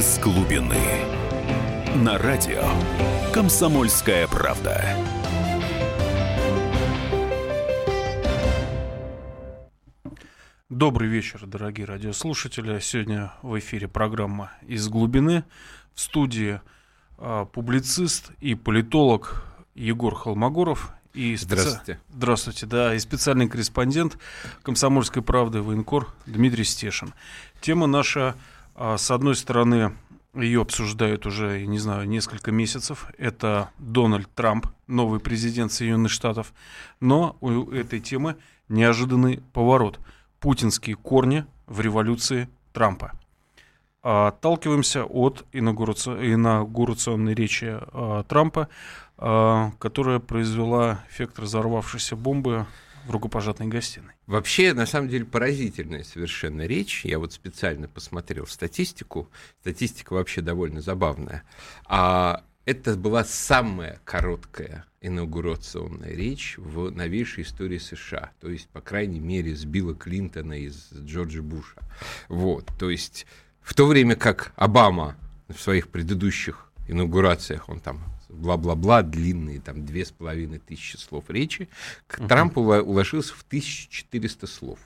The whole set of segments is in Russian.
из глубины. На радио «Комсомольская правда». Добрый вечер, дорогие радиослушатели. Сегодня в эфире программа «Из глубины». В студии а, публицист и политолог Егор Холмогоров и специ... Здравствуйте. Здравствуйте, да, и специальный корреспондент «Комсомольской правды» военкор Дмитрий Стешин. Тема наша, с одной стороны, ее обсуждают уже, не знаю, несколько месяцев. Это Дональд Трамп, новый президент Соединенных Штатов. Но у этой темы неожиданный поворот. Путинские корни в революции Трампа. Отталкиваемся от инаугурационной речи а, Трампа а, которая произвела эффект разорвавшейся бомбы в рукопожатной гостиной. Вообще, на самом деле, поразительная совершенно речь. Я вот специально посмотрел статистику. Статистика вообще довольно забавная. А это была самая короткая инаугурационная речь в новейшей истории США. То есть, по крайней мере, с Билла Клинтона и с Джорджа Буша. Вот. То есть, в то время как Обама в своих предыдущих инаугурациях, он там бла-бла-бла, длинные, там, две с половиной тысячи слов речи, uh-huh. Трамп уложился в 1400 слов.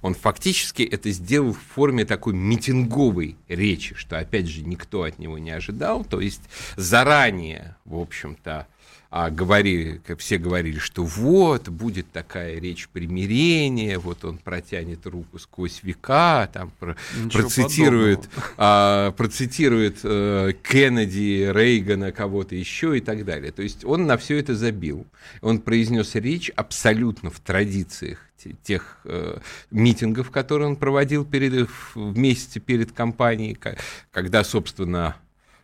Он фактически это сделал в форме такой митинговой речи, что, опять же, никто от него не ожидал. То есть заранее, в общем-то, а говорили, как все говорили, что вот, будет такая речь примирения, вот он протянет руку сквозь века, там про, процитирует, а, процитирует э, Кеннеди, Рейгана, кого-то еще и так далее. То есть он на все это забил. Он произнес речь абсолютно в традициях тех э, митингов, которые он проводил перед, вместе перед кампанией, когда, собственно,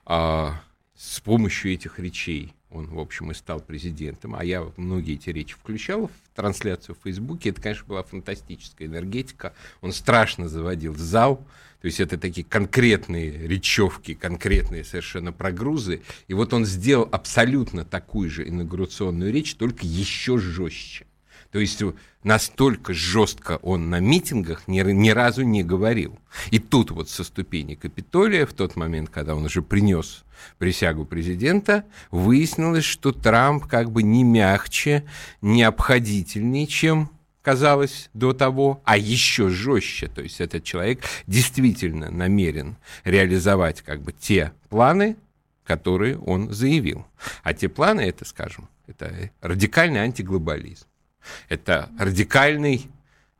э, с помощью этих речей он, в общем, и стал президентом, а я многие эти речи включал в трансляцию в Фейсбуке, это, конечно, была фантастическая энергетика, он страшно заводил зал, то есть это такие конкретные речевки, конкретные совершенно прогрузы, и вот он сделал абсолютно такую же инаугурационную речь, только еще жестче. То есть настолько жестко он на митингах ни, ни разу не говорил. И тут вот со ступени Капитолия, в тот момент, когда он уже принес присягу президента, выяснилось, что Трамп как бы не мягче, не обходительнее, чем казалось до того, а еще жестче. То есть этот человек действительно намерен реализовать как бы те планы, которые он заявил. А те планы, это, скажем, это радикальный антиглобализм это радикальный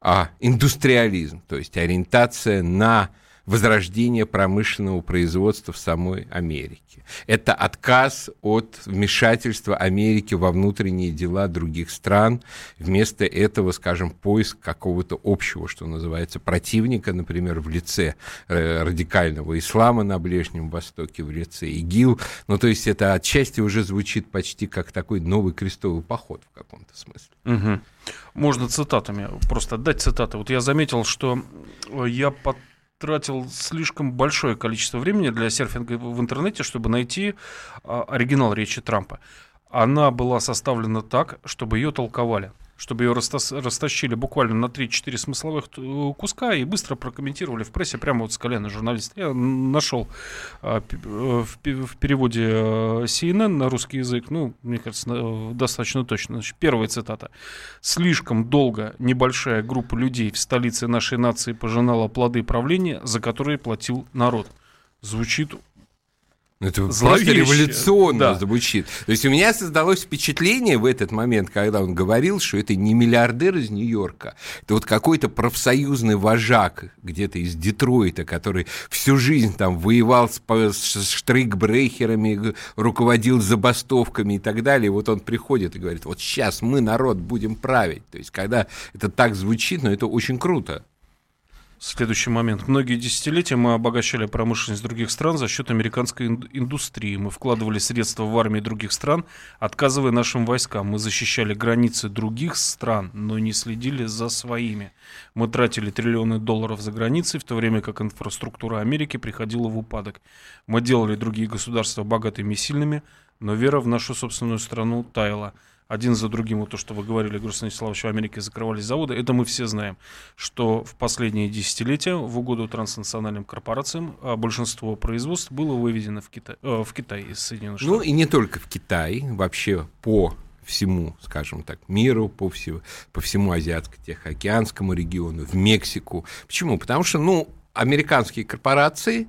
а, индустриализм, то есть ориентация на возрождение промышленного производства в самой Америке. Это отказ от вмешательства Америки во внутренние дела других стран. Вместо этого, скажем, поиск какого-то общего, что называется, противника, например, в лице э, радикального ислама на Ближнем Востоке, в лице ИГИЛ. Ну, то есть это отчасти уже звучит почти как такой новый крестовый поход в каком-то смысле. Угу. Можно цитатами просто отдать цитаты. Вот я заметил, что я под тратил слишком большое количество времени для серфинга в интернете, чтобы найти а, оригинал речи Трампа. Она была составлена так, чтобы ее толковали чтобы ее растащили буквально на 3-4 смысловых э, куска и быстро прокомментировали в прессе прямо вот с колена журналиста. Я нашел а, э, в, в переводе э, CNN на русский язык, ну, мне кажется, достаточно точно. Значит, первая цитата. «Слишком долго небольшая группа людей в столице нашей нации пожинала плоды правления, за которые платил народ». Звучит ну, это просто революционно да. звучит. То есть у меня создалось впечатление в этот момент, когда он говорил, что это не миллиардер из Нью-Йорка, это вот какой-то профсоюзный вожак где-то из Детройта, который всю жизнь там воевал с, с штрейкбрехерами, руководил забастовками и так далее. И вот он приходит и говорит, вот сейчас мы, народ, будем править. То есть когда это так звучит, но ну, это очень круто. Следующий момент. Многие десятилетия мы обогащали промышленность других стран за счет американской индустрии. Мы вкладывали средства в армии других стран, отказывая нашим войскам. Мы защищали границы других стран, но не следили за своими. Мы тратили триллионы долларов за границей, в то время как инфраструктура Америки приходила в упадок. Мы делали другие государства богатыми и сильными, но вера в нашу собственную страну таяла. Один за другим, вот то, что вы говорили, Игорь Станиславович, в Америке закрывались заводы, это мы все знаем, что в последние десятилетия в угоду транснациональным корпорациям а большинство производств было выведено в Китай, э, в Китай из Соединенных ну, Штатов. Ну и не только в Китай, вообще по всему, скажем так, миру, по, всему, по всему Азиатско-Тихоокеанскому региону, в Мексику. Почему? Потому что, ну, американские корпорации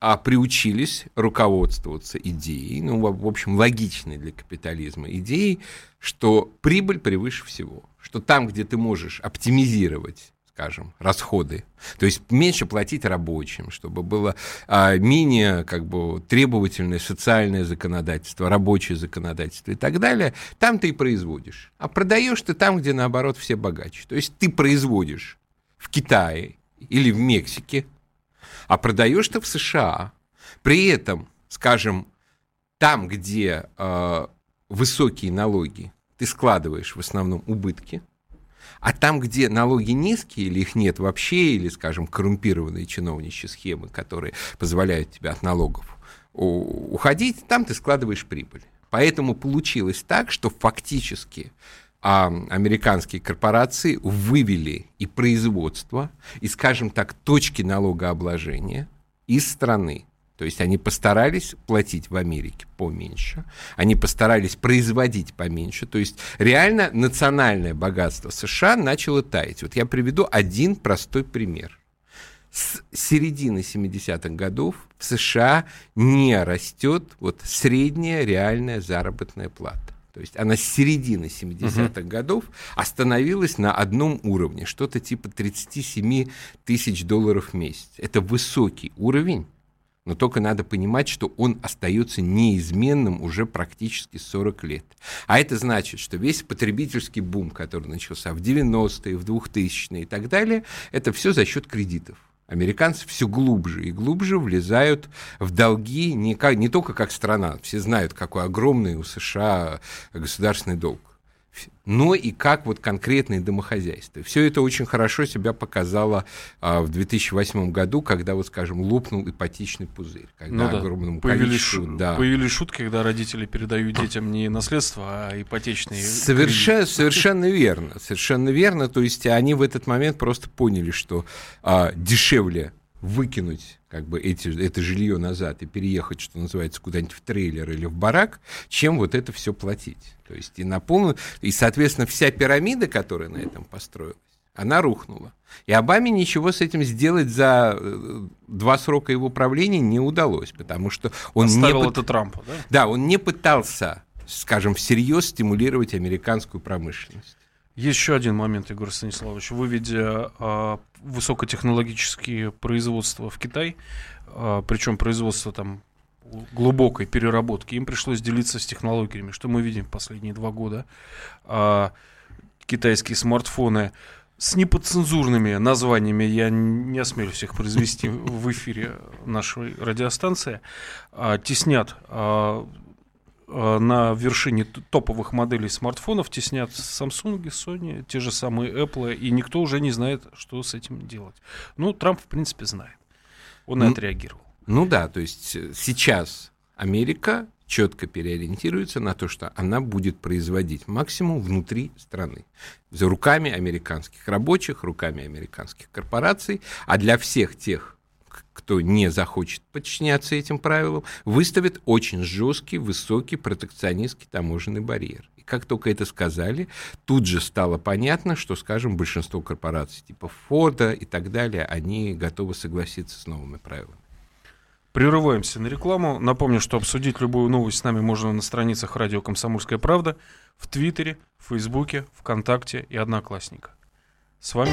а приучились руководствоваться идеей, ну, в общем, логичной для капитализма идеей, что прибыль превыше всего, что там, где ты можешь оптимизировать скажем, расходы. То есть меньше платить рабочим, чтобы было а, менее как бы, требовательное социальное законодательство, рабочее законодательство и так далее. Там ты и производишь. А продаешь ты там, где, наоборот, все богаче. То есть ты производишь в Китае или в Мексике, а продаешь ты в США. При этом, скажем, там, где э, высокие налоги, ты складываешь в основном убытки, а там, где налоги низкие, или их нет вообще, или, скажем, коррумпированные чиновничьи схемы, которые позволяют тебе от налогов уходить, там ты складываешь прибыль. Поэтому получилось так, что фактически а, американские корпорации вывели и производство, и, скажем так, точки налогообложения из страны. То есть они постарались платить в Америке поменьше, они постарались производить поменьше. То есть реально национальное богатство США начало таять. Вот я приведу один простой пример. С середины 70-х годов в США не растет вот средняя реальная заработная плата. То есть она с середины 70-х uh-huh. годов остановилась на одном уровне, что-то типа 37 тысяч долларов в месяц. Это высокий уровень но только надо понимать, что он остается неизменным уже практически 40 лет. А это значит, что весь потребительский бум, который начался в 90-е, в 2000-е и так далее, это все за счет кредитов. Американцы все глубже и глубже влезают в долги не, как, не только как страна, все знают, какой огромный у США государственный долг но и как вот конкретные домохозяйства. Все это очень хорошо себя показало а, в 2008 году, когда, вот, скажем, лопнул ипотечный пузырь. Когда ну, да. огромному появились, шу- да. появились шутки, когда родители передают детям не наследство, а ипотечные Совершенно, совершенно верно. Совершенно верно. То есть они в этот момент просто поняли, что а, дешевле выкинуть как бы эти, это жилье назад и переехать, что называется, куда-нибудь в трейлер или в барак, чем вот это все платить. То есть и на полную, и, соответственно, вся пирамида, которая на этом построилась, она рухнула. И Обаме ничего с этим сделать за э, два срока его правления не удалось, потому что он Оставил не... это Трампа, да? Да, он не пытался, скажем, всерьез стимулировать американскую промышленность. Еще один момент, Егор Станиславович. Выведя э, высокотехнологические производства в Китай, э, причем производство там глубокой переработки, им пришлось делиться с технологиями, что мы видим последние два года. Э, китайские смартфоны с неподцензурными названиями, я не осмелюсь их произвести в эфире нашей радиостанции, теснят на вершине топовых моделей смартфонов теснят Samsung, Sony, те же самые Apple, и никто уже не знает, что с этим делать. Ну, Трамп, в принципе, знает. Он ну, отреагировал. Ну да, то есть э, сейчас Америка четко переориентируется на то, что она будет производить максимум внутри страны. За руками американских рабочих, руками американских корпораций, а для всех тех кто не захочет подчиняться этим правилам, выставит очень жесткий, высокий протекционистский таможенный барьер. И как только это сказали, тут же стало понятно, что, скажем, большинство корпораций типа Форда и так далее, они готовы согласиться с новыми правилами. Прерываемся на рекламу. Напомню, что обсудить любую новость с нами можно на страницах радио «Комсомольская правда», в Твиттере, Фейсбуке, ВКонтакте и Одноклассниках. С вами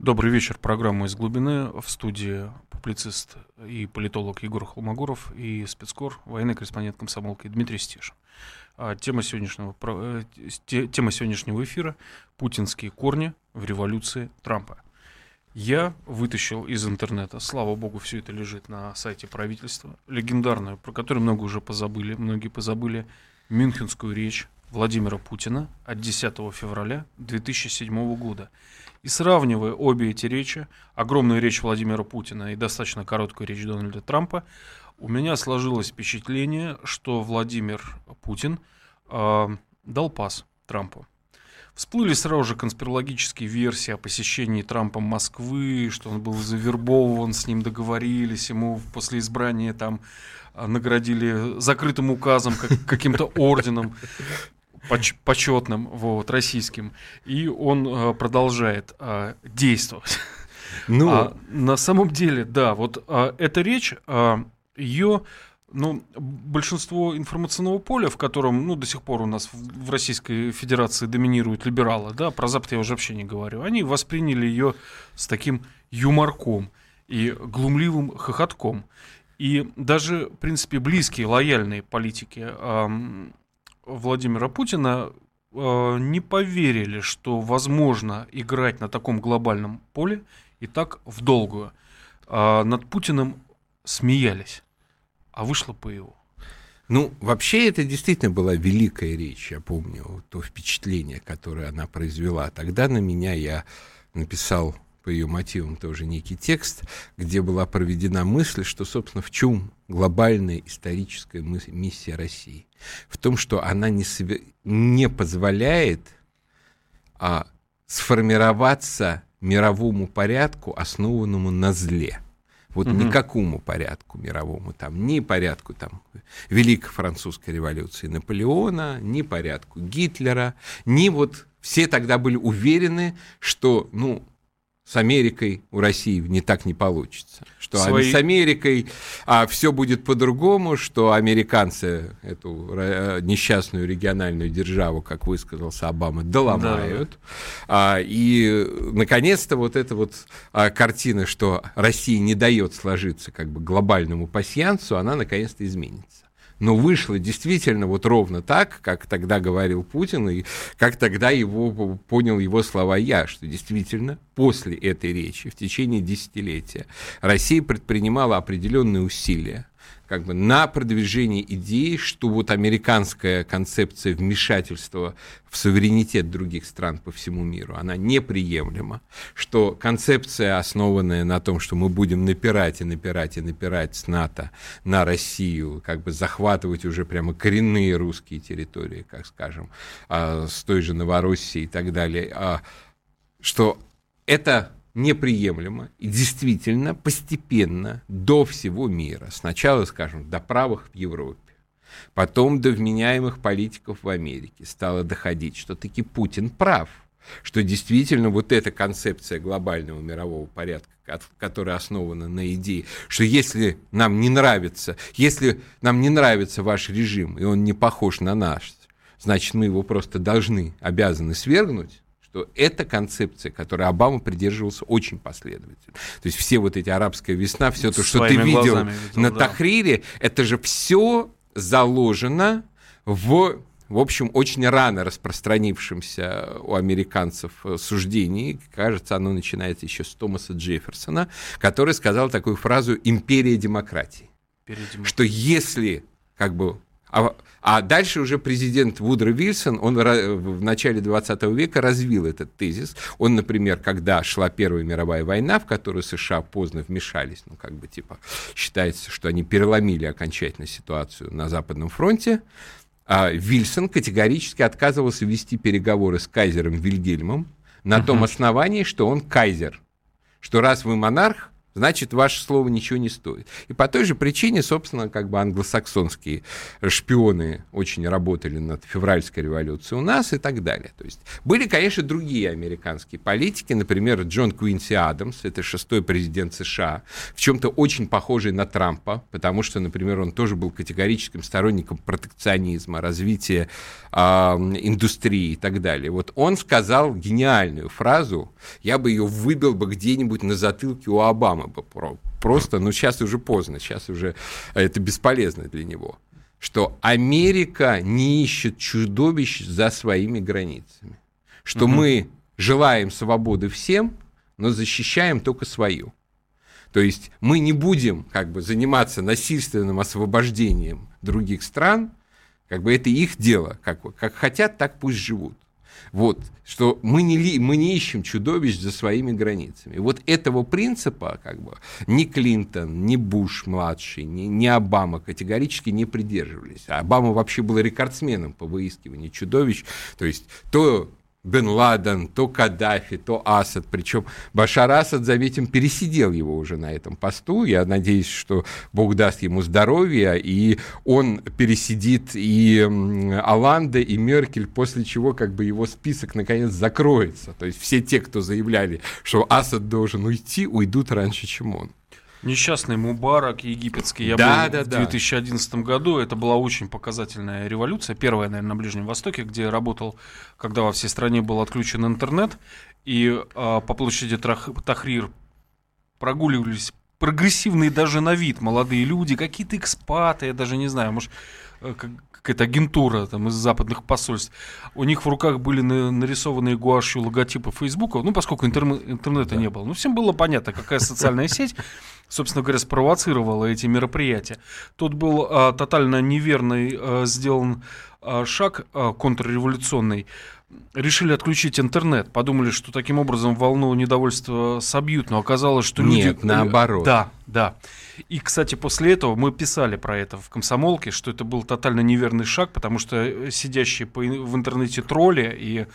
Добрый вечер. Программа «Из глубины». В студии публицист и политолог Егор Холмогоров и спецкор, военный корреспондент комсомолки Дмитрий Стешин. А, тема сегодняшнего, э, тема сегодняшнего эфира – путинские корни в революции Трампа. Я вытащил из интернета, слава богу, все это лежит на сайте правительства, легендарную, про которую много уже позабыли, многие позабыли, Мюнхенскую речь Владимира Путина от 10 февраля 2007 года. И сравнивая обе эти речи, огромную речь Владимира Путина и достаточно короткую речь Дональда Трампа, у меня сложилось впечатление, что Владимир Путин э, дал пас Трампу. Всплыли сразу же конспирологические версии о посещении Трампом Москвы, что он был завербован, с ним договорились, ему после избрания там а, наградили закрытым указом, как, каким-то орденом поч почетным, вот, российским. И он а, продолжает а, действовать. Ну, а, на самом деле, да, вот а, эта речь, а, ее ну, большинство информационного поля, в котором, ну, до сих пор у нас в, в Российской Федерации доминируют либералы, да, про Запад я уже вообще не говорю, они восприняли ее с таким юморком и глумливым хохотком. И даже, в принципе, близкие, лояльные политики э, Владимира Путина э, не поверили, что возможно играть на таком глобальном поле и так в долгую. Э, над Путиным смеялись а вышло по его. Ну, вообще это действительно была великая речь, я помню то впечатление, которое она произвела. Тогда на меня я написал по ее мотивам тоже некий текст, где была проведена мысль, что, собственно, в чем глобальная историческая миссия России? В том, что она не, не позволяет а, сформироваться мировому порядку, основанному на зле – вот угу. никакому порядку мировому, там, ни порядку там, Великой Французской революции Наполеона, ни порядку Гитлера, ни вот все тогда были уверены, что, ну, с Америкой у России не так не получится. Что Свои... с Америкой а, все будет по-другому, что американцы эту э, несчастную региональную державу, как высказался Обама, доломают. Да. А, и, наконец-то, вот эта вот а, картина, что Россия не дает сложиться как бы глобальному пассиансу, она наконец-то изменится но вышло действительно вот ровно так, как тогда говорил Путин, и как тогда его понял его слова я, что действительно после этой речи в течение десятилетия Россия предпринимала определенные усилия как бы на продвижение идеи, что вот американская концепция вмешательства в суверенитет других стран по всему миру, она неприемлема, что концепция, основанная на том, что мы будем напирать и напирать и напирать с НАТО на Россию, как бы захватывать уже прямо коренные русские территории, как скажем, а, с той же Новороссией и так далее, а, что это неприемлемо и действительно постепенно до всего мира, сначала, скажем, до правых в Европе, потом до вменяемых политиков в Америке стало доходить, что таки Путин прав, что действительно вот эта концепция глобального мирового порядка, которая основана на идее, что если нам не нравится, если нам не нравится ваш режим, и он не похож на наш, значит, мы его просто должны, обязаны свергнуть, что эта концепция, которой Обама придерживался очень последовательно. То есть все вот эти арабская весна, все то, что ты видел, видел на да. Тахрире, это же все заложено в в общем, очень рано распространившемся у американцев э, суждении, кажется, оно начинается еще с Томаса Джефферсона, который сказал такую фразу «империя демократии». Что если как бы а, а дальше уже президент Вудро Вильсон, он в начале 20 века развил этот тезис. Он, например, когда шла Первая мировая война, в которую США поздно вмешались, ну, как бы, типа, считается, что они переломили окончательно ситуацию на Западном фронте, а Вильсон категорически отказывался вести переговоры с кайзером Вильгельмом на uh-huh. том основании, что он кайзер. Что раз вы монарх, значит, ваше слово ничего не стоит. И по той же причине, собственно, как бы англосаксонские шпионы очень работали над февральской революцией у нас и так далее. То есть были, конечно, другие американские политики, например, Джон Куинси Адамс, это шестой президент США, в чем-то очень похожий на Трампа, потому что, например, он тоже был категорическим сторонником протекционизма, развития э, индустрии и так далее. Вот он сказал гениальную фразу, я бы ее выбил бы где-нибудь на затылке у Обамы бы просто, ну сейчас уже поздно, сейчас уже это бесполезно для него, что Америка не ищет чудовищ за своими границами, что угу. мы желаем свободы всем, но защищаем только свою. То есть мы не будем как бы заниматься насильственным освобождением других стран, как бы это их дело, как, как хотят, так пусть живут. Вот, что мы не, мы не ищем чудовищ за своими границами. Вот этого принципа как бы ни Клинтон, ни Буш-младший, ни, ни Обама категорически не придерживались. А Обама вообще был рекордсменом по выискиванию чудовищ. То есть то Бен Ладен, то Каддафи, то Асад. Причем Башар Асад, заметим, пересидел его уже на этом посту. Я надеюсь, что Бог даст ему здоровья, и он пересидит и Аланда, и Меркель, после чего как бы его список наконец закроется. То есть все те, кто заявляли, что Асад должен уйти, уйдут раньше, чем он. Несчастный Мубарак египетский. Я да, был да, в 2011 да. году. Это была очень показательная революция. Первая, наверное, на Ближнем Востоке, где я работал, когда во всей стране был отключен интернет. И а, по площади Трах, Тахрир прогуливались прогрессивные даже на вид молодые люди, какие-то экспаты, я даже не знаю, может, э, какая-то агентура там из западных посольств. У них в руках были нарисованные гуашью логотипы Фейсбука, ну, поскольку интернет, интернета да. не было. Ну, всем было понятно, какая социальная сеть собственно говоря, спровоцировала эти мероприятия. Тут был а, тотально неверный а, сделан а, шаг а, контрреволюционный. Решили отключить интернет, подумали, что таким образом волну недовольства собьют, но оказалось, что люди... Нет, наоборот. Да, да. И, кстати, после этого мы писали про это в «Комсомолке», что это был тотально неверный шаг, потому что сидящие в интернете тролли и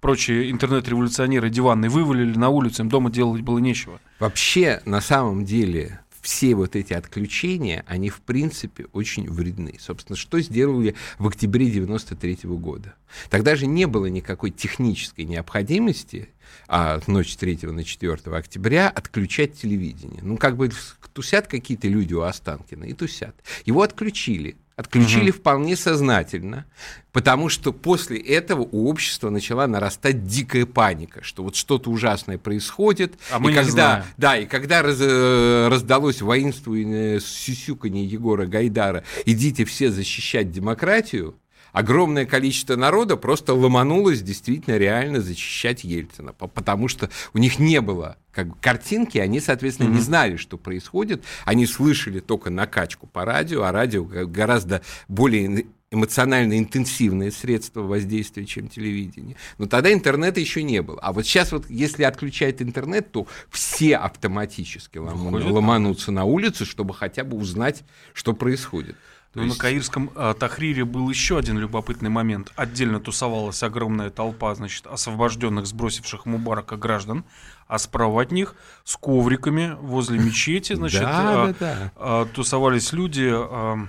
прочие интернет-революционеры диванные вывалили на улицу, им дома делать было нечего. Вообще, на самом деле, все вот эти отключения, они в принципе очень вредны. Собственно, что сделали в октябре 93 -го года? Тогда же не было никакой технической необходимости а, ночь с 3 на 4 октября отключать телевидение. Ну, как бы тусят какие-то люди у Останкина и тусят. Его отключили. Отключили угу. вполне сознательно, потому что после этого у общества начала нарастать дикая паника, что вот что-то ужасное происходит. А мы и не когда, знаем. Да, и когда раз, э, раздалось воинственное сюсюканье Егора Гайдара «идите все защищать демократию», огромное количество народа просто ломанулось действительно реально защищать Ельцина, потому что у них не было как бы, картинки, они, соответственно, mm-hmm. не знали, что происходит, они слышали только накачку по радио, а радио гораздо более эмоционально интенсивное средство воздействия, чем телевидение. Но тогда интернета еще не было. А вот сейчас вот, если отключает интернет, то все автоматически ломанутся на улицу, чтобы хотя бы узнать, что происходит. Ну, есть... на Каирском э, Тахрире был еще один любопытный момент. Отдельно тусовалась огромная толпа, значит, освобожденных, сбросивших Мубарака граждан, а справа от них с ковриками возле мечети, значит, э, э, тусовались люди э,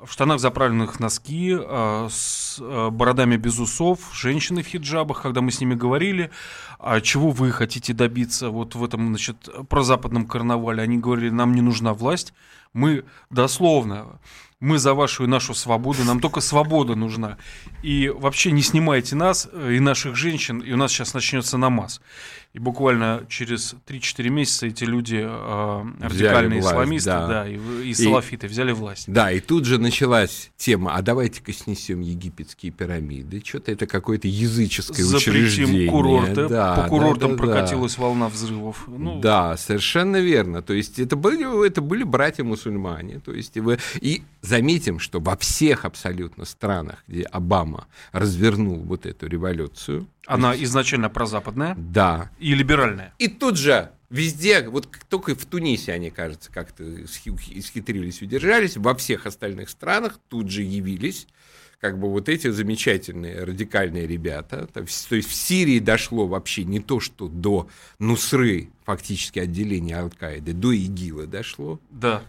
в штанах заправленных носки, э, с э, бородами без усов, женщины в хиджабах, когда мы с ними говорили, а чего вы хотите добиться? Вот в этом, значит, прозападном карнавале, они говорили, нам не нужна власть, мы дословно мы за вашу и нашу свободу, нам только свобода нужна. И вообще не снимайте нас э, и наших женщин, и у нас сейчас начнется намаз. И буквально через 3-4 месяца эти люди, э, радикальные власть, исламисты да. Да, и, и салафиты, и, взяли власть. Да, и тут же началась тема, а давайте-ка снесем египетские пирамиды. Что-то это какое-то языческое Запретим учреждение. курорты. Да, По курортам да, да, прокатилась да. волна взрывов. Ну, да, совершенно верно. То есть это были, это были братья-мусульмане. То есть вы... И заметим, что во всех абсолютно странах, где Обама развернул вот эту революцию, она изначально прозападная? Да. И либеральная? И тут же везде, вот только в Тунисе они, кажется, как-то исхитрились, удержались, во всех остальных странах тут же явились как бы вот эти замечательные радикальные ребята, то есть в Сирии дошло вообще не то, что до Нусры, фактически отделения Аль-Каиды, до ИГИЛа дошло. Да.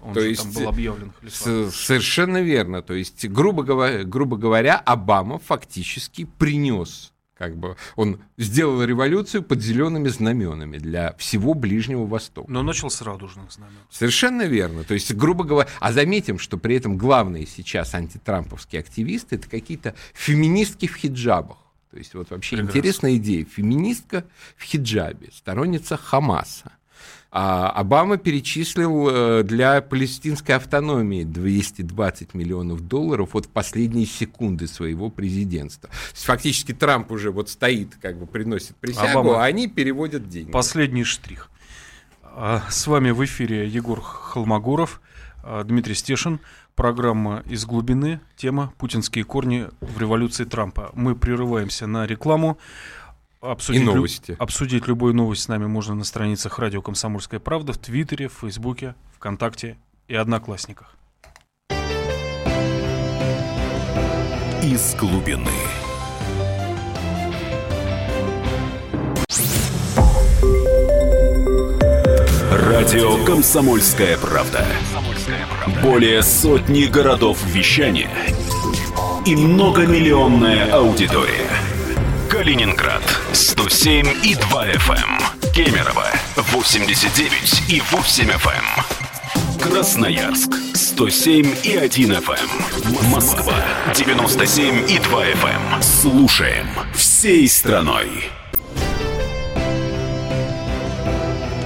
Он то есть, там был объявлен с, совершенно верно. То есть, грубо говоря, грубо говоря, Обама фактически принес как бы он сделал революцию под зелеными знаменами для всего Ближнего Востока. Но начал с радужных знамен. Совершенно верно. То есть, грубо говоря, а заметим, что при этом главные сейчас антитрамповские активисты это какие-то феминистки в хиджабах. То есть вот вообще Прекрасно. интересная идея. Феминистка в хиджабе, сторонница Хамаса. А Обама перечислил э, для палестинской автономии 220 миллионов долларов вот в последние секунды своего президентства. Фактически Трамп уже вот стоит, как бы приносит присягу, Обама. а они переводят деньги. Последний штрих. А, с вами в эфире Егор Холмогоров, а, Дмитрий Стешин. Программа «Из глубины». Тема «Путинские корни в революции Трампа». Мы прерываемся на рекламу. Обсудить, и новости. Лю, обсудить любую новость с нами можно на страницах радио «Комсомольская правда» в Твиттере, в Фейсбуке, ВКонтакте и Одноклассниках. Из глубины. Радио «Комсомольская правда». Более сотни городов вещания и многомиллионная аудитория. Калининград 107 и 2 FM. Эм. Кемерово 89 и 8 FM. Эм. Красноярск 107 и 1 FM. Эм. Москва 97 и 2 FM. Слушаем всей страной.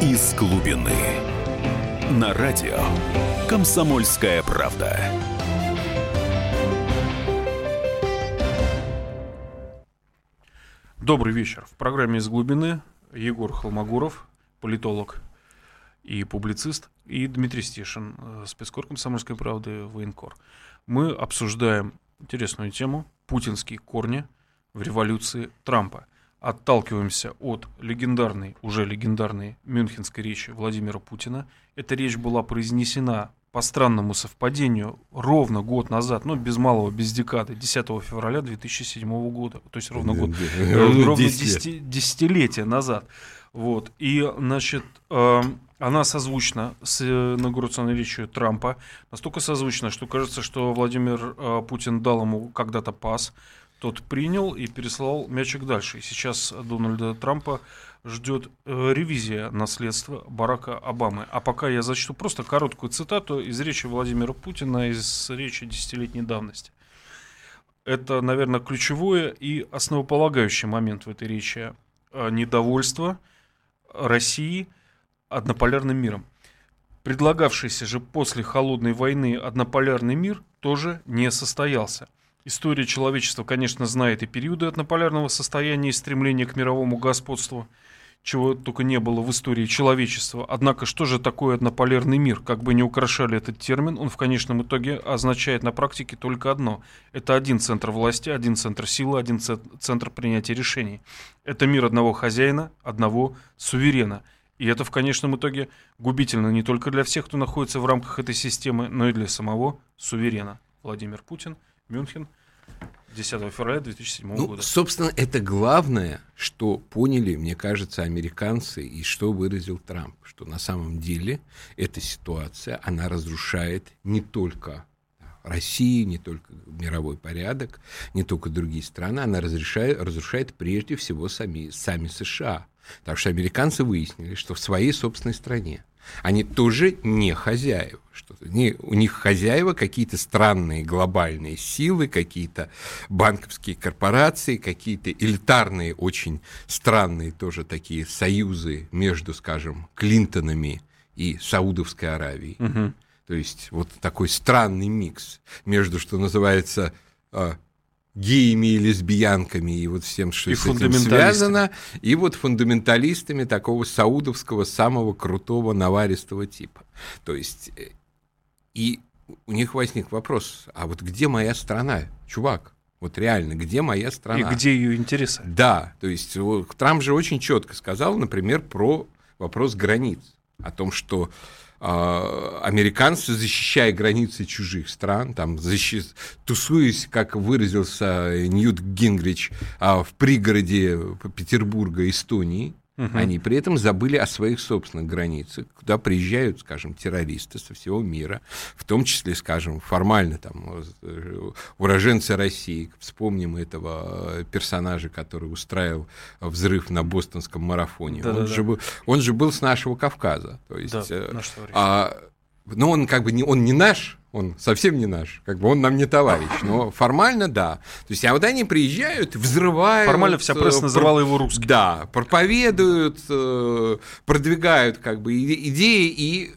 Из глубины. На радио «Комсомольская правда». Добрый вечер. В программе «Из глубины» Егор Холмогоров, политолог и публицист, и Дмитрий Стешин, э, спецкор комсомольской правды, военкор. Мы обсуждаем интересную тему «Путинские корни в революции Трампа». Отталкиваемся от легендарной, уже легендарной мюнхенской речи Владимира Путина. Эта речь была произнесена по странному совпадению, ровно год назад, ну, без малого, без декады, 10 февраля 2007 года, то есть ровно год, э, ровно 10, десятилетия назад. Вот. И, значит, э, она созвучна с инаугурационной речью Трампа, настолько созвучна, что кажется, что Владимир э, Путин дал ему когда-то пас, тот принял и переслал мячик дальше. И сейчас Дональда Трампа ждет э, ревизия наследства Барака Обамы. А пока я зачту просто короткую цитату из речи Владимира Путина из речи десятилетней давности. Это, наверное, ключевой и основополагающий момент в этой речи. Недовольство России однополярным миром. Предлагавшийся же после холодной войны однополярный мир тоже не состоялся. История человечества, конечно, знает и периоды однополярного состояния и стремления к мировому господству – чего только не было в истории человечества. Однако, что же такое однополярный мир? Как бы не украшали этот термин, он в конечном итоге означает на практике только одно. Это один центр власти, один центр силы, один центр принятия решений. Это мир одного хозяина, одного суверена. И это в конечном итоге губительно не только для всех, кто находится в рамках этой системы, но и для самого суверена. Владимир Путин, Мюнхен – 10 февраля 2007 ну, года. Собственно, это главное, что поняли, мне кажется, американцы и что выразил Трамп, что на самом деле эта ситуация, она разрушает не только Россию, не только мировой порядок, не только другие страны, она разрешает, разрушает прежде всего сами, сами США. Потому что американцы выяснили, что в своей собственной стране они тоже не хозяева. Что не, у них хозяева какие-то странные глобальные силы, какие-то банковские корпорации, какие-то элитарные, очень странные тоже такие союзы между, скажем, Клинтонами и Саудовской Аравией. Угу. То есть вот такой странный микс между, что называется, а, геями и лесбиянками и вот всем, что и с этим связано, и вот фундаменталистами такого саудовского самого крутого наваристого типа. То есть э, и у них возник вопрос, а вот где моя страна, чувак? Вот реально, где моя страна? И где ее интересы? Да, то есть Трамп же очень четко сказал, например, про вопрос границ, о том, что э, американцы, защищая границы чужих стран, там, защи... тусуясь, как выразился Ньют Гингрич, э, в пригороде Петербурга, Эстонии, Угу. Они при этом забыли о своих собственных границах, куда приезжают, скажем, террористы со всего мира, в том числе, скажем, формально там э, уроженцы России. Вспомним этого э, персонажа, который устраивал взрыв на бостонском марафоне. Да, он, да, же да. Был, он же был с нашего Кавказа. То есть, да, э, а, но он как бы не, он не наш, он совсем не наш, как бы он нам не товарищ, но формально да. То есть, а вот они приезжают, взрывают. Формально вся пресса э, называла его русским. Да, проповедуют, э, продвигают как бы идеи, и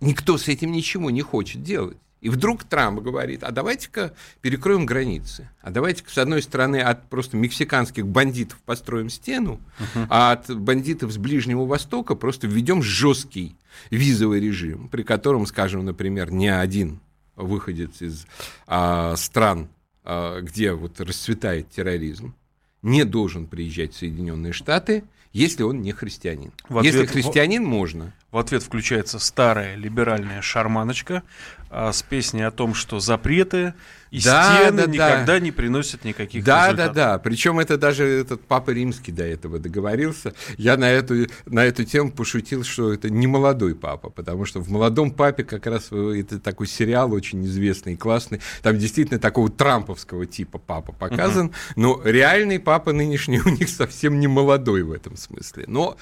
никто с этим ничего не хочет делать. И вдруг Трамп говорит, а давайте-ка перекроем границы. А давайте-ка, с одной стороны, от просто мексиканских бандитов построим стену, uh-huh. а от бандитов с Ближнего Востока просто введем жесткий визовый режим, при котором, скажем, например, ни один выходец из а, стран, а, где вот расцветает терроризм, не должен приезжать в Соединенные Штаты, если он не христианин. В ответ, если христианин, можно. В ответ включается старая либеральная шарманочка, а, с песней о том, что запреты и да, стены да, никогда да. не приносят никаких да, результатов. Да, да, да. Причем это даже этот Папа Римский до этого договорился. Я на эту, на эту тему пошутил, что это не молодой папа, потому что в молодом папе как раз это такой сериал очень известный и классный. Там действительно такого трамповского типа папа показан, uh-huh. но реальный папа нынешний у них совсем не молодой в этом смысле. Но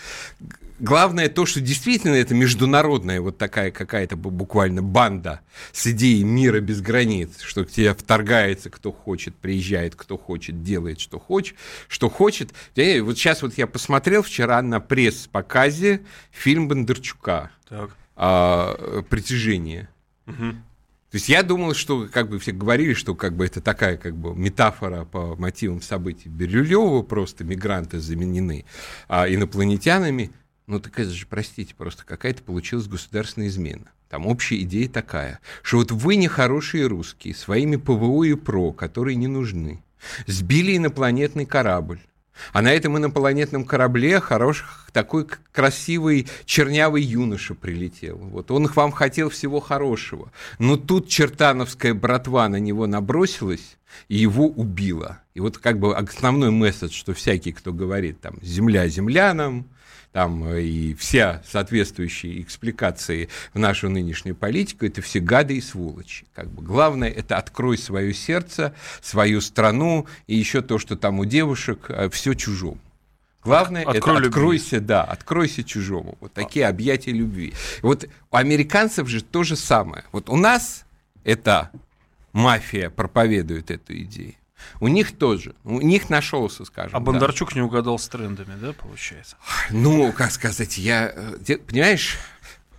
главное то, что действительно это международная вот такая какая-то буквально банда с идеей мира без границ, что к тебе вторгается кто хочет, приезжает кто хочет, делает что хочет, что хочет. И вот сейчас вот я посмотрел вчера на пресс-показе фильм Бондарчука так. А, «Притяжение». Угу. То есть я думал, что как бы все говорили, что как бы это такая как бы метафора по мотивам событий Бирюлева, просто мигранты заменены а, инопланетянами. Ну так это же, простите, просто какая-то получилась государственная измена. Там общая идея такая, что вот вы нехорошие русские, своими ПВО и ПРО, которые не нужны, сбили инопланетный корабль, а на этом инопланетном корабле хороший, такой красивый чернявый юноша прилетел. Вот он вам хотел всего хорошего. Но тут чертановская братва на него набросилась и его убила. И вот как бы основной месседж, что всякий, кто говорит там «земля землянам», там э, и все соответствующие экспликации в нашу нынешнюю политику, это все гады и сволочи. Как бы главное это открой свое сердце, свою страну и еще то, что там у девушек э, все чужому. Главное, Открой это откройся, любви. да, откройся чужому. Вот такие объятия любви. Вот у американцев же то же самое. Вот у нас это мафия проповедует эту идею. У них тоже. У них нашелся, скажем. А Бондарчук да. не угадал с трендами, да, получается? Ну, как сказать, я... Э, понимаешь,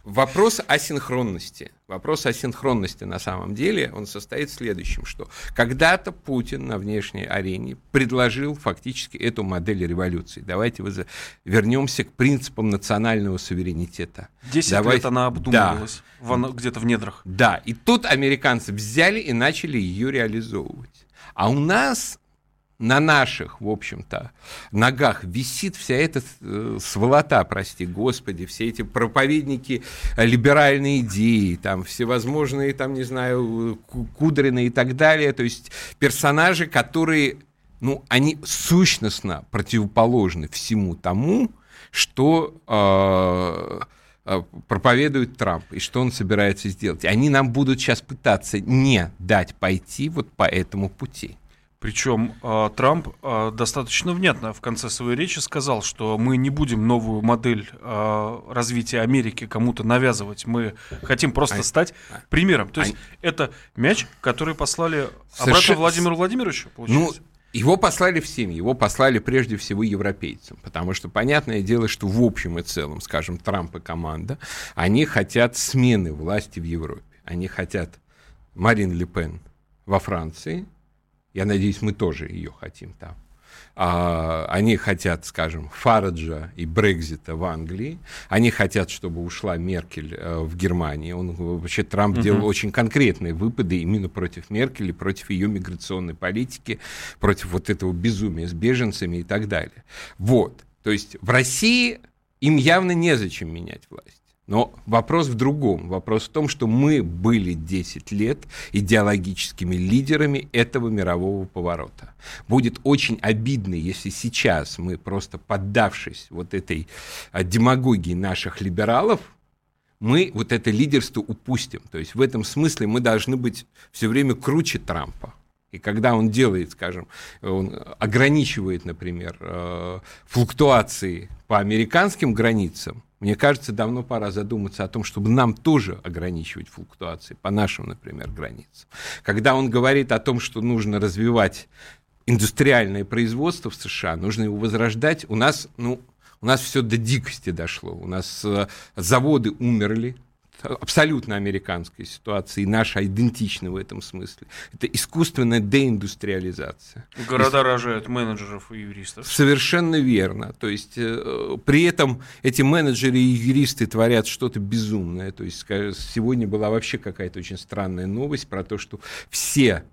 вопрос асинхронности. Вопрос асинхронности на самом деле, он состоит в следующем, что когда-то Путин на внешней арене предложил фактически эту модель революции. Давайте вернемся к принципам национального суверенитета. Десять Давайте... лет она обдумывалась да. где-то в недрах. Да, и тут американцы взяли и начали ее реализовывать. А у нас на наших, в общем-то, ногах висит вся эта э, сволота, прости господи, все эти проповедники либеральной идеи, там всевозможные, там, не знаю, Кудрины и так далее, то есть персонажи, которые, ну, они сущностно противоположны всему тому, что э, э проповедует Трамп и что он собирается сделать. Они нам будут сейчас пытаться не дать пойти вот по этому пути. Причем э, Трамп э, достаточно внятно в конце своей речи сказал, что мы не будем новую модель развития Америки кому-то навязывать. Мы хотим просто а, стать а, примером. То есть а, это мяч, который послали совершенно... обратно Владимиру Владимировичу, получается? Ну, его послали всем, его послали прежде всего европейцам, потому что понятное дело, что в общем и целом, скажем, Трамп и команда, они хотят смены власти в Европе. Они хотят Марин Ле Пен во Франции, я надеюсь, мы тоже ее хотим там. А, они хотят, скажем, Фараджа и Брекзита в Англии. Они хотят, чтобы ушла Меркель э, в Германии. Он, вообще Трамп угу. делал очень конкретные выпады именно против Меркель, против ее миграционной политики, против вот этого безумия с беженцами и так далее. Вот. То есть в России им явно незачем менять власть. Но вопрос в другом. Вопрос в том, что мы были 10 лет идеологическими лидерами этого мирового поворота. Будет очень обидно, если сейчас мы просто поддавшись вот этой а, демагогии наших либералов, мы вот это лидерство упустим. То есть в этом смысле мы должны быть все время круче Трампа. И когда он делает, скажем, он ограничивает, например, э, флуктуации по американским границам, мне кажется, давно пора задуматься о том, чтобы нам тоже ограничивать флуктуации по нашим, например, границам. Когда он говорит о том, что нужно развивать индустриальное производство в США, нужно его возрождать, у нас, ну, у нас все до дикости дошло. У нас э, заводы умерли, абсолютно американской ситуации, и наша идентична в этом смысле. Это искусственная деиндустриализация. Города и... рожают менеджеров и юристов. Совершенно верно. То есть э, при этом эти менеджеры и юристы творят что-то безумное. То есть сегодня была вообще какая-то очень странная новость про то, что все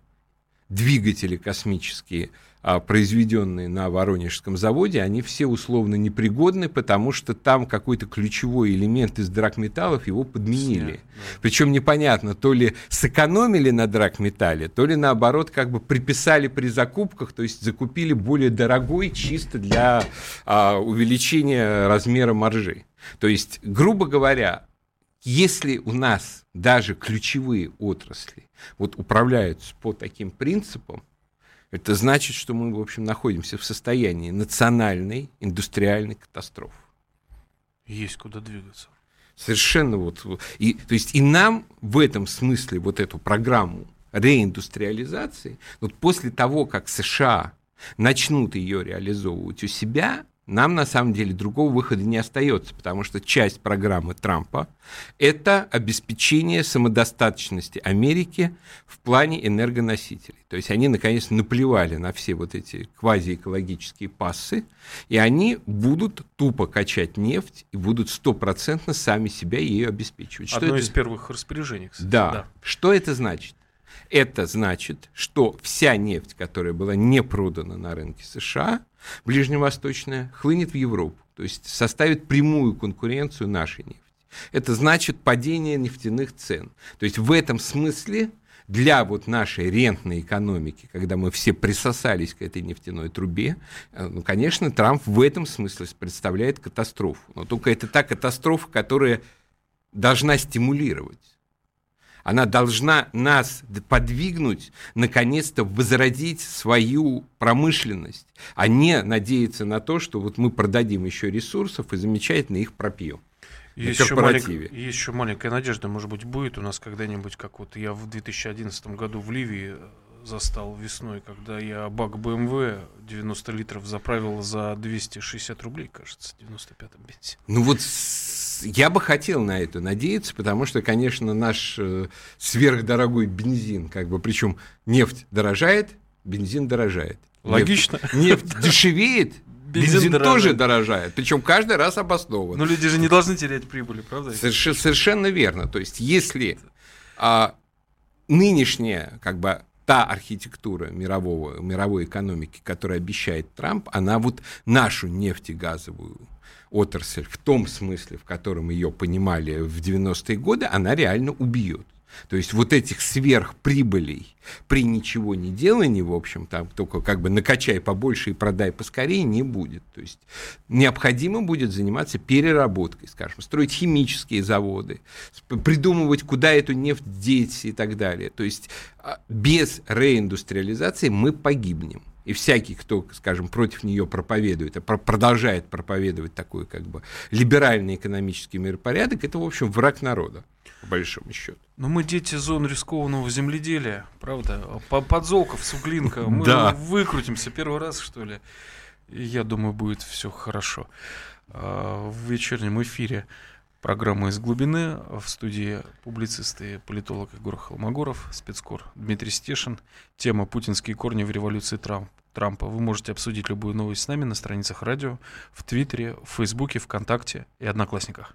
двигатели космические – произведенные на Воронежском заводе, они все условно непригодны, потому что там какой-то ключевой элемент из драгметаллов его подменили. Да. Причем непонятно, то ли сэкономили на драгметалле, то ли наоборот как бы приписали при закупках, то есть закупили более дорогой чисто для а, увеличения размера маржи. То есть, грубо говоря, если у нас даже ключевые отрасли вот управляются по таким принципам, это значит, что мы, в общем, находимся в состоянии национальной индустриальной катастрофы. Есть куда двигаться. Совершенно вот. И, то есть и нам в этом смысле вот эту программу реиндустриализации, вот после того, как США начнут ее реализовывать у себя, нам на самом деле другого выхода не остается, потому что часть программы Трампа – это обеспечение самодостаточности Америки в плане энергоносителей. То есть они, наконец, наплевали на все вот эти квазиэкологические пассы, и они будут тупо качать нефть и будут стопроцентно сами себя ее обеспечивать. Одно Что из это? первых распоряжений, кстати. Да. да. Что это значит? Это значит, что вся нефть, которая была не продана на рынке США, ближневосточная, хлынет в Европу, то есть составит прямую конкуренцию нашей нефти. Это значит падение нефтяных цен. То есть в этом смысле для вот нашей рентной экономики, когда мы все присосались к этой нефтяной трубе, э, ну, конечно, Трамп в этом смысле представляет катастрофу. Но только это та катастрофа, которая должна стимулировать она должна нас подвигнуть, наконец-то возродить свою промышленность, а не надеяться на то, что вот мы продадим еще ресурсов и замечательно их пропьем. Есть еще, малень... есть еще маленькая надежда, может быть, будет у нас когда-нибудь, как вот я в 2011 году в Ливии застал весной, когда я бак BMW 90 литров заправил за 260 рублей, кажется, в 95-м бензине. Ну вот я бы хотел на это надеяться, потому что, конечно, наш э, сверхдорогой бензин, как бы, причем нефть дорожает, бензин дорожает. Логично. Нефть, нефть дешевеет, бензин, бензин тоже дорожает, причем каждый раз обоснованно. Но люди же не должны терять прибыли, правда? Совершенно, совершенно верно. То есть, если а, нынешняя, как бы, та архитектура мирового, мировой экономики, которую обещает Трамп, она вот нашу нефтегазовую отрасль в том смысле, в котором ее понимали в 90-е годы, она реально убьет. То есть вот этих сверхприбылей при ничего не делании, в общем, там только как бы накачай побольше и продай поскорее, не будет. То есть необходимо будет заниматься переработкой, скажем, строить химические заводы, придумывать, куда эту нефть деть и так далее. То есть а, без реиндустриализации мы погибнем. И всякий, кто, скажем, против нее проповедует, а продолжает проповедовать такой как бы либеральный экономический миропорядок, это, в общем, враг народа, по большому счету. Но мы дети зон рискованного земледелия, правда? Подзолков, Суглинка, мы да. выкрутимся первый раз, что ли. И я думаю, будет все хорошо. А, в вечернем эфире программа «Из глубины». В студии публицисты и политолог Егор Холмогоров, спецкор Дмитрий Стешин. Тема «Путинские корни в революции Трамп». Трампа. Вы можете обсудить любую новость с нами на страницах радио, в Твиттере, в Фейсбуке, ВКонтакте и Одноклассниках.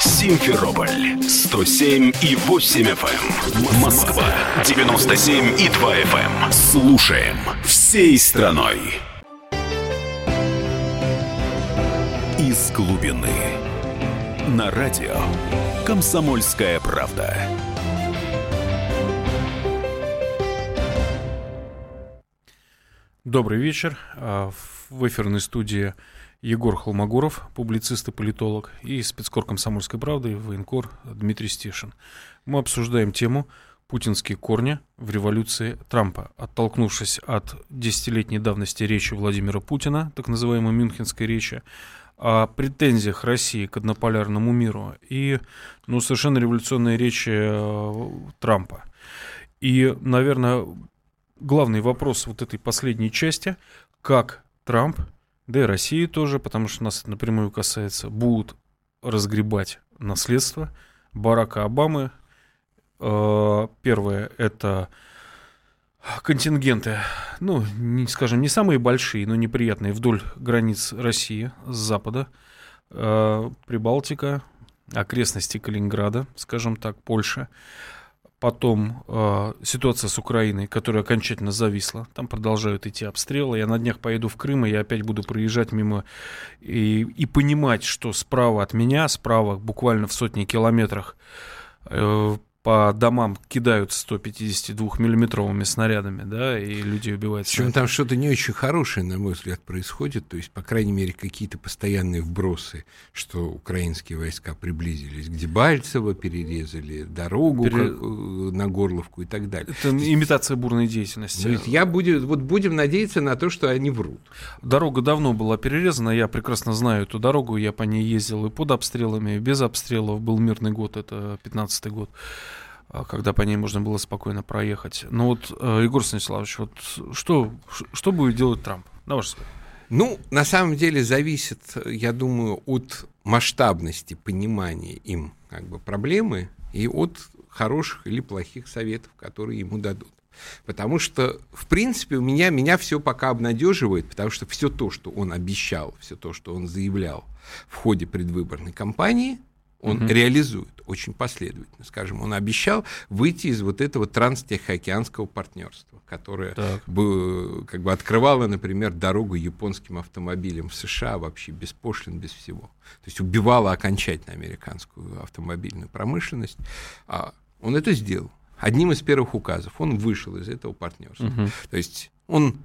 Симферополь 107 и 8 FM. Москва 97 и 2 FM. Слушаем всей страной. Из глубины. На радио «Комсомольская правда». Добрый вечер. А, в эфирной студии Егор Холмогоров, публицист и политолог, и спецкор «Комсомольской правды» военкор Дмитрий Стешин. Мы обсуждаем тему «Путинские корни в революции Трампа», оттолкнувшись от десятилетней давности речи Владимира Путина, так называемой Мюнхенской речи, о претензиях России к однополярному миру и ну, совершенно революционные речи э, Трампа. И, наверное, главный вопрос вот этой последней части, как Трамп, да и России тоже, потому что нас это напрямую касается, будут разгребать наследство Барака Обамы. Э, первое — это контингенты, ну, не, скажем, не самые большие, но неприятные вдоль границ России с запада, э, Прибалтика, окрестности Калининграда, скажем так, Польша. Потом э, ситуация с Украиной, которая окончательно зависла. Там продолжают идти обстрелы. Я на днях поеду в Крым, и я опять буду проезжать мимо и, и понимать, что справа от меня, справа буквально в сотни километрах э, по домам кидают 152-миллиметровыми снарядами, да, и люди убивают. Причем там что-то не очень хорошее, на мой взгляд, происходит. То есть, по крайней мере, какие-то постоянные вбросы, что украинские войска приблизились к Дебальцево, перерезали дорогу Пере... как, э, на Горловку и так далее. Это имитация бурной деятельности. Ну, я буду, вот будем надеяться на то, что они врут. Дорога давно была перерезана, я прекрасно знаю эту дорогу, я по ней ездил и под обстрелами, и без обстрелов. Был мирный год, это 15-й год. А, когда по ней можно было спокойно проехать. Но вот, э, Егор Станиславович, вот что, что будет делать Трамп, на ваш взгляд? Ну, на самом деле зависит, я думаю, от масштабности понимания им как бы, проблемы и от хороших или плохих советов, которые ему дадут. Потому что, в принципе, у меня, меня все пока обнадеживает, потому что все то, что он обещал, все то, что он заявлял в ходе предвыборной кампании, он угу. реализует очень последовательно. Скажем, он обещал выйти из вот этого транстехоокеанского партнерства, которое бы, как бы открывало, например, дорогу японским автомобилям в США вообще без пошлин, без всего. То есть убивало окончательно американскую автомобильную промышленность. А он это сделал. Одним из первых указов он вышел из этого партнерства. Угу. То есть он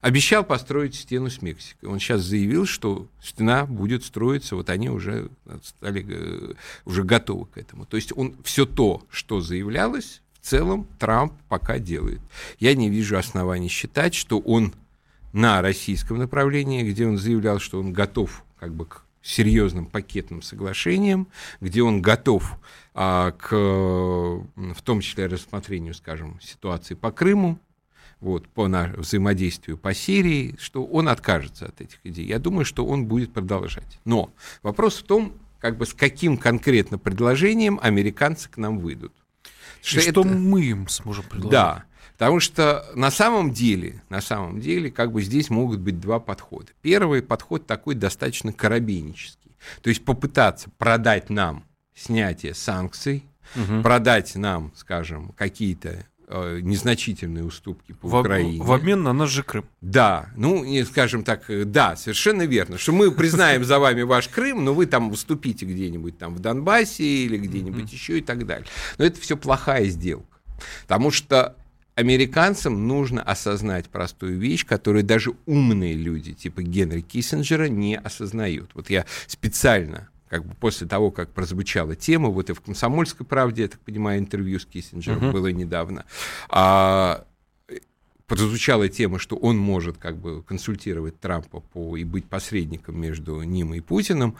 обещал построить стену с Мексикой. Он сейчас заявил, что стена будет строиться, вот они уже стали э, уже готовы к этому. То есть он все то, что заявлялось, в целом Трамп пока делает. Я не вижу оснований считать, что он на российском направлении, где он заявлял, что он готов как бы к серьезным пакетным соглашениям, где он готов а, к, в том числе, рассмотрению, скажем, ситуации по Крыму, вот, по взаимодействию по Сирии, что он откажется от этих идей. Я думаю, что он будет продолжать. Но вопрос в том, как бы с каким конкретно предложением американцы к нам выйдут. Что, что это... мы им сможем предложить. Да, потому что на самом деле, на самом деле, как бы здесь могут быть два подхода. Первый подход такой достаточно коробейнический. То есть попытаться продать нам снятие санкций, угу. продать нам, скажем, какие-то Э, незначительные уступки по в, Украине. В обмен на наш же Крым. Да, ну, не скажем так, э, да, совершенно верно, что мы признаем за вами ваш Крым, но вы там уступите где-нибудь там в Донбассе или где-нибудь еще и так далее. Но это все плохая сделка, потому что американцам нужно осознать простую вещь, которую даже умные люди, типа Генри Киссинджера, не осознают. Вот я специально как бы после того, как прозвучала тема, вот и в «Комсомольской правде», я так понимаю, интервью с Киссинджером uh-huh. было недавно, а, прозвучала тема, что он может как бы консультировать Трампа по, и быть посредником между ним и Путиным,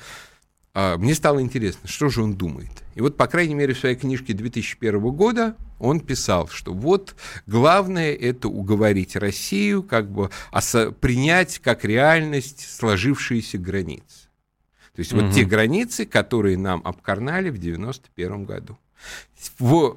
а, мне стало интересно, что же он думает. И вот, по крайней мере, в своей книжке 2001 года он писал, что вот главное это уговорить Россию, как бы принять как реальность сложившиеся границы. То есть угу. вот те границы, которые нам обкарнали в 91 году. В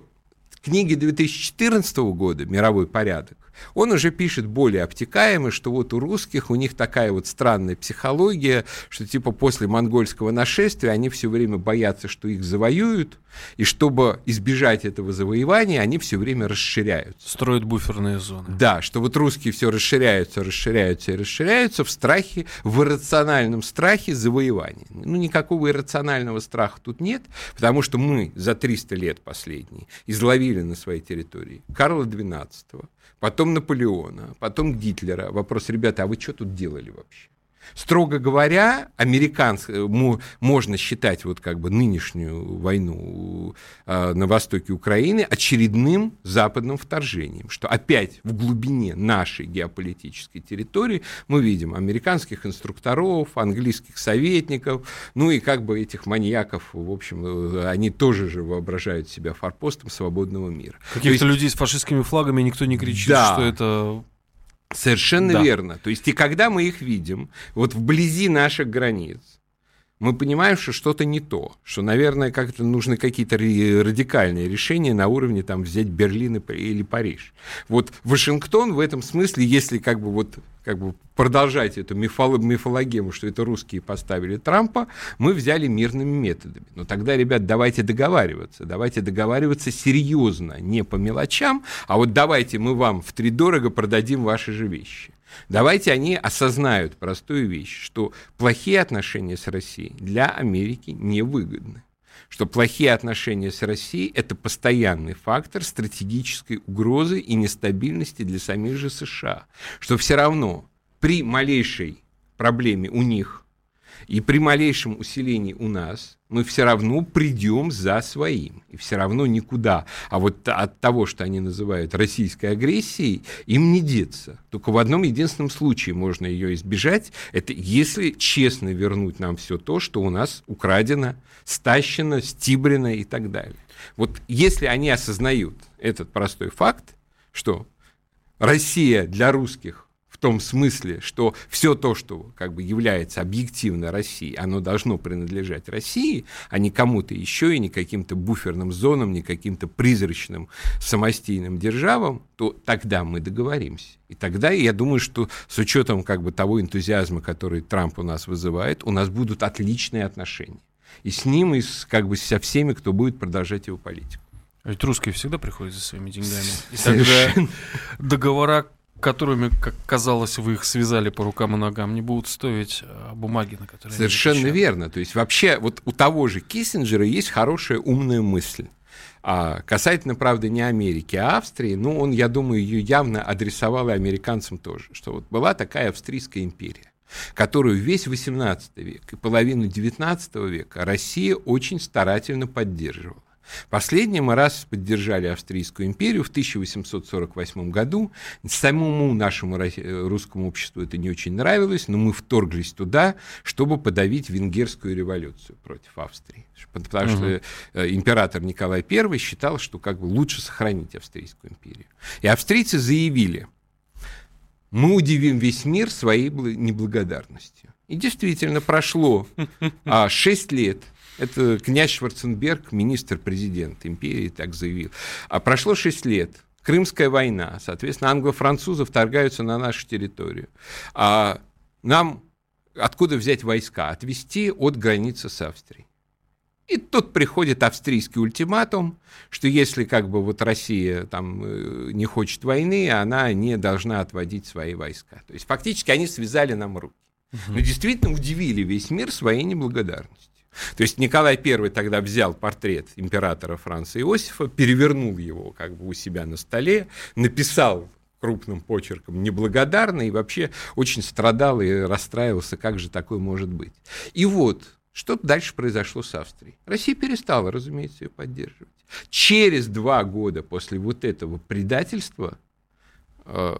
книге 2014 года «Мировой порядок» он уже пишет более обтекаемо, что вот у русских у них такая вот странная психология, что типа после монгольского нашествия они все время боятся, что их завоюют, и чтобы избежать этого завоевания, они все время расширяются. Строят буферные зоны. Да, что вот русские все расширяются, расширяются и расширяются в страхе, в иррациональном страхе завоевания. Ну, никакого иррационального страха тут нет, потому что мы за 300 лет последние изловили на своей территории Карла XII, потом Наполеона, потом Гитлера. Вопрос, ребята, а вы что тут делали вообще? Строго говоря, американц, э, можно считать вот как бы нынешнюю войну э, на востоке Украины очередным западным вторжением, что опять в глубине нашей геополитической территории мы видим американских инструкторов, английских советников, ну и как бы этих маньяков, в общем, э, они тоже же воображают себя форпостом свободного мира. Каких-то людей с фашистскими флагами никто не кричит, да, что это Совершенно да. верно. То есть и когда мы их видим, вот вблизи наших границ, мы понимаем, что что-то не то, что, наверное, как-то нужны какие-то радикальные решения на уровне там взять Берлин или Париж. Вот Вашингтон в этом смысле, если как бы вот как бы продолжать эту мифологему, что это русские поставили Трампа, мы взяли мирными методами. Но тогда, ребят, давайте договариваться. Давайте договариваться серьезно, не по мелочам, а вот давайте мы вам в три дорого продадим ваши же вещи. Давайте они осознают простую вещь, что плохие отношения с Россией для Америки невыгодны. Что плохие отношения с Россией – это постоянный фактор стратегической угрозы и нестабильности для самих же США, что все равно при малейшей проблеме у них и при малейшем усилении у нас мы все равно придем за своим. И все равно никуда. А вот от того, что они называют российской агрессией, им не деться. Только в одном единственном случае можно ее избежать. Это если честно вернуть нам все то, что у нас украдено, стащено, стибрено и так далее. Вот если они осознают этот простой факт, что Россия для русских том смысле, что все то, что как бы является объективно Россией, оно должно принадлежать России, а не кому-то еще и не каким-то буферным зонам, не каким-то призрачным самостийным державам, то тогда мы договоримся. И тогда я думаю, что с учетом как бы того энтузиазма, который Трамп у нас вызывает, у нас будут отличные отношения. И с ним, и с, как бы со всеми, кто будет продолжать его политику. Ведь русские всегда приходят за своими деньгами. И тогда договора которыми, как казалось, вы их связали по рукам и ногам, не будут стоить а, бумаги, на которые Совершенно верно. То есть вообще вот у того же Киссинджера есть хорошая умная мысль. А касательно, правда, не Америки, а Австрии, ну, он, я думаю, ее явно адресовал и американцам тоже, что вот была такая Австрийская империя, которую весь XVIII век и половину XIX века Россия очень старательно поддерживала. Последний мы раз поддержали Австрийскую империю в 1848 году. Самому нашему русскому обществу это не очень нравилось, но мы вторглись туда, чтобы подавить венгерскую революцию против Австрии. Потому угу. что э, император Николай I считал, что как бы лучше сохранить Австрийскую империю. И австрийцы заявили, мы удивим весь мир своей неблагодарностью. И действительно прошло а, 6 лет это князь Шварценберг, министр-президент империи, так заявил. А прошло 6 лет. Крымская война. Соответственно, англо-французы вторгаются на нашу территорию. А нам откуда взять войска? Отвести от границы с Австрией. И тут приходит австрийский ультиматум, что если как бы вот Россия там э, не хочет войны, она не должна отводить свои войска. То есть фактически они связали нам руки. Но действительно удивили весь мир своей неблагодарностью. То есть Николай I тогда взял портрет императора Франца Иосифа, перевернул его как бы у себя на столе, написал крупным почерком неблагодарно и вообще очень страдал и расстраивался, как же такое может быть. И вот, что дальше произошло с Австрией? Россия перестала, разумеется, ее поддерживать. Через два года после вот этого предательства э,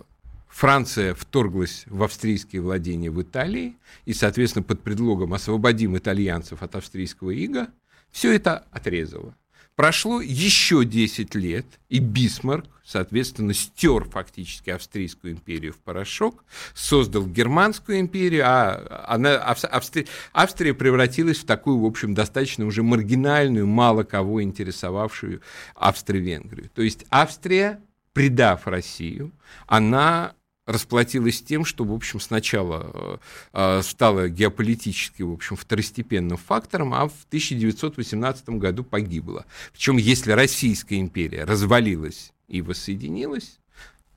Франция вторглась в австрийские владения в Италии, и, соответственно, под предлогом «освободим итальянцев от австрийского ига» все это отрезало. Прошло еще 10 лет, и Бисмарк, соответственно, стер фактически Австрийскую империю в порошок, создал Германскую империю, а она, Австрия, Австрия превратилась в такую, в общем, достаточно уже маргинальную, мало кого интересовавшую Австро-Венгрию. То есть Австрия, предав Россию, она расплатилась тем, что, в общем, сначала э, стала геополитически, в общем, второстепенным фактором, а в 1918 году погибла. Причем, если Российская империя развалилась и воссоединилась,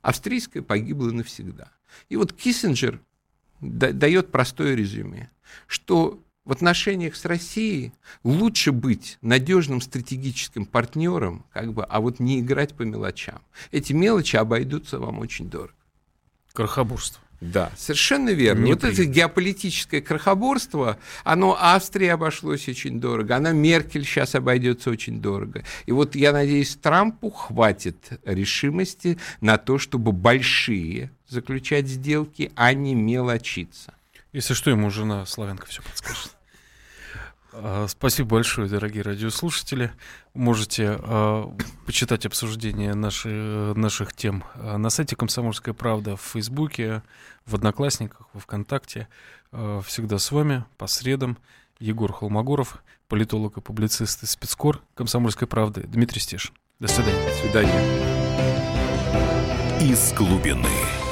австрийская погибла навсегда. И вот Киссинджер дает простое резюме, что в отношениях с Россией лучше быть надежным стратегическим партнером, как бы, а вот не играть по мелочам. Эти мелочи обойдутся вам очень дорого. Крохоборство. Да, совершенно верно. Не вот принято. это геополитическое крохоборство, оно Австрии обошлось очень дорого, она Меркель сейчас обойдется очень дорого. И вот я надеюсь, Трампу хватит решимости на то, чтобы большие заключать сделки, а не мелочиться. Если что, ему жена славянка все подскажет. А, спасибо большое, дорогие радиослушатели. Можете э, почитать обсуждение наши, наших тем а, на сайте «Комсомольская правда», в Фейсбуке, в Одноклассниках, во Вконтакте. Э, всегда с вами по средам Егор Холмогоров, политолог и публицист из спецкор «Комсомольской правды» Дмитрий Стешин. До свидания. До свидания. Из глубины.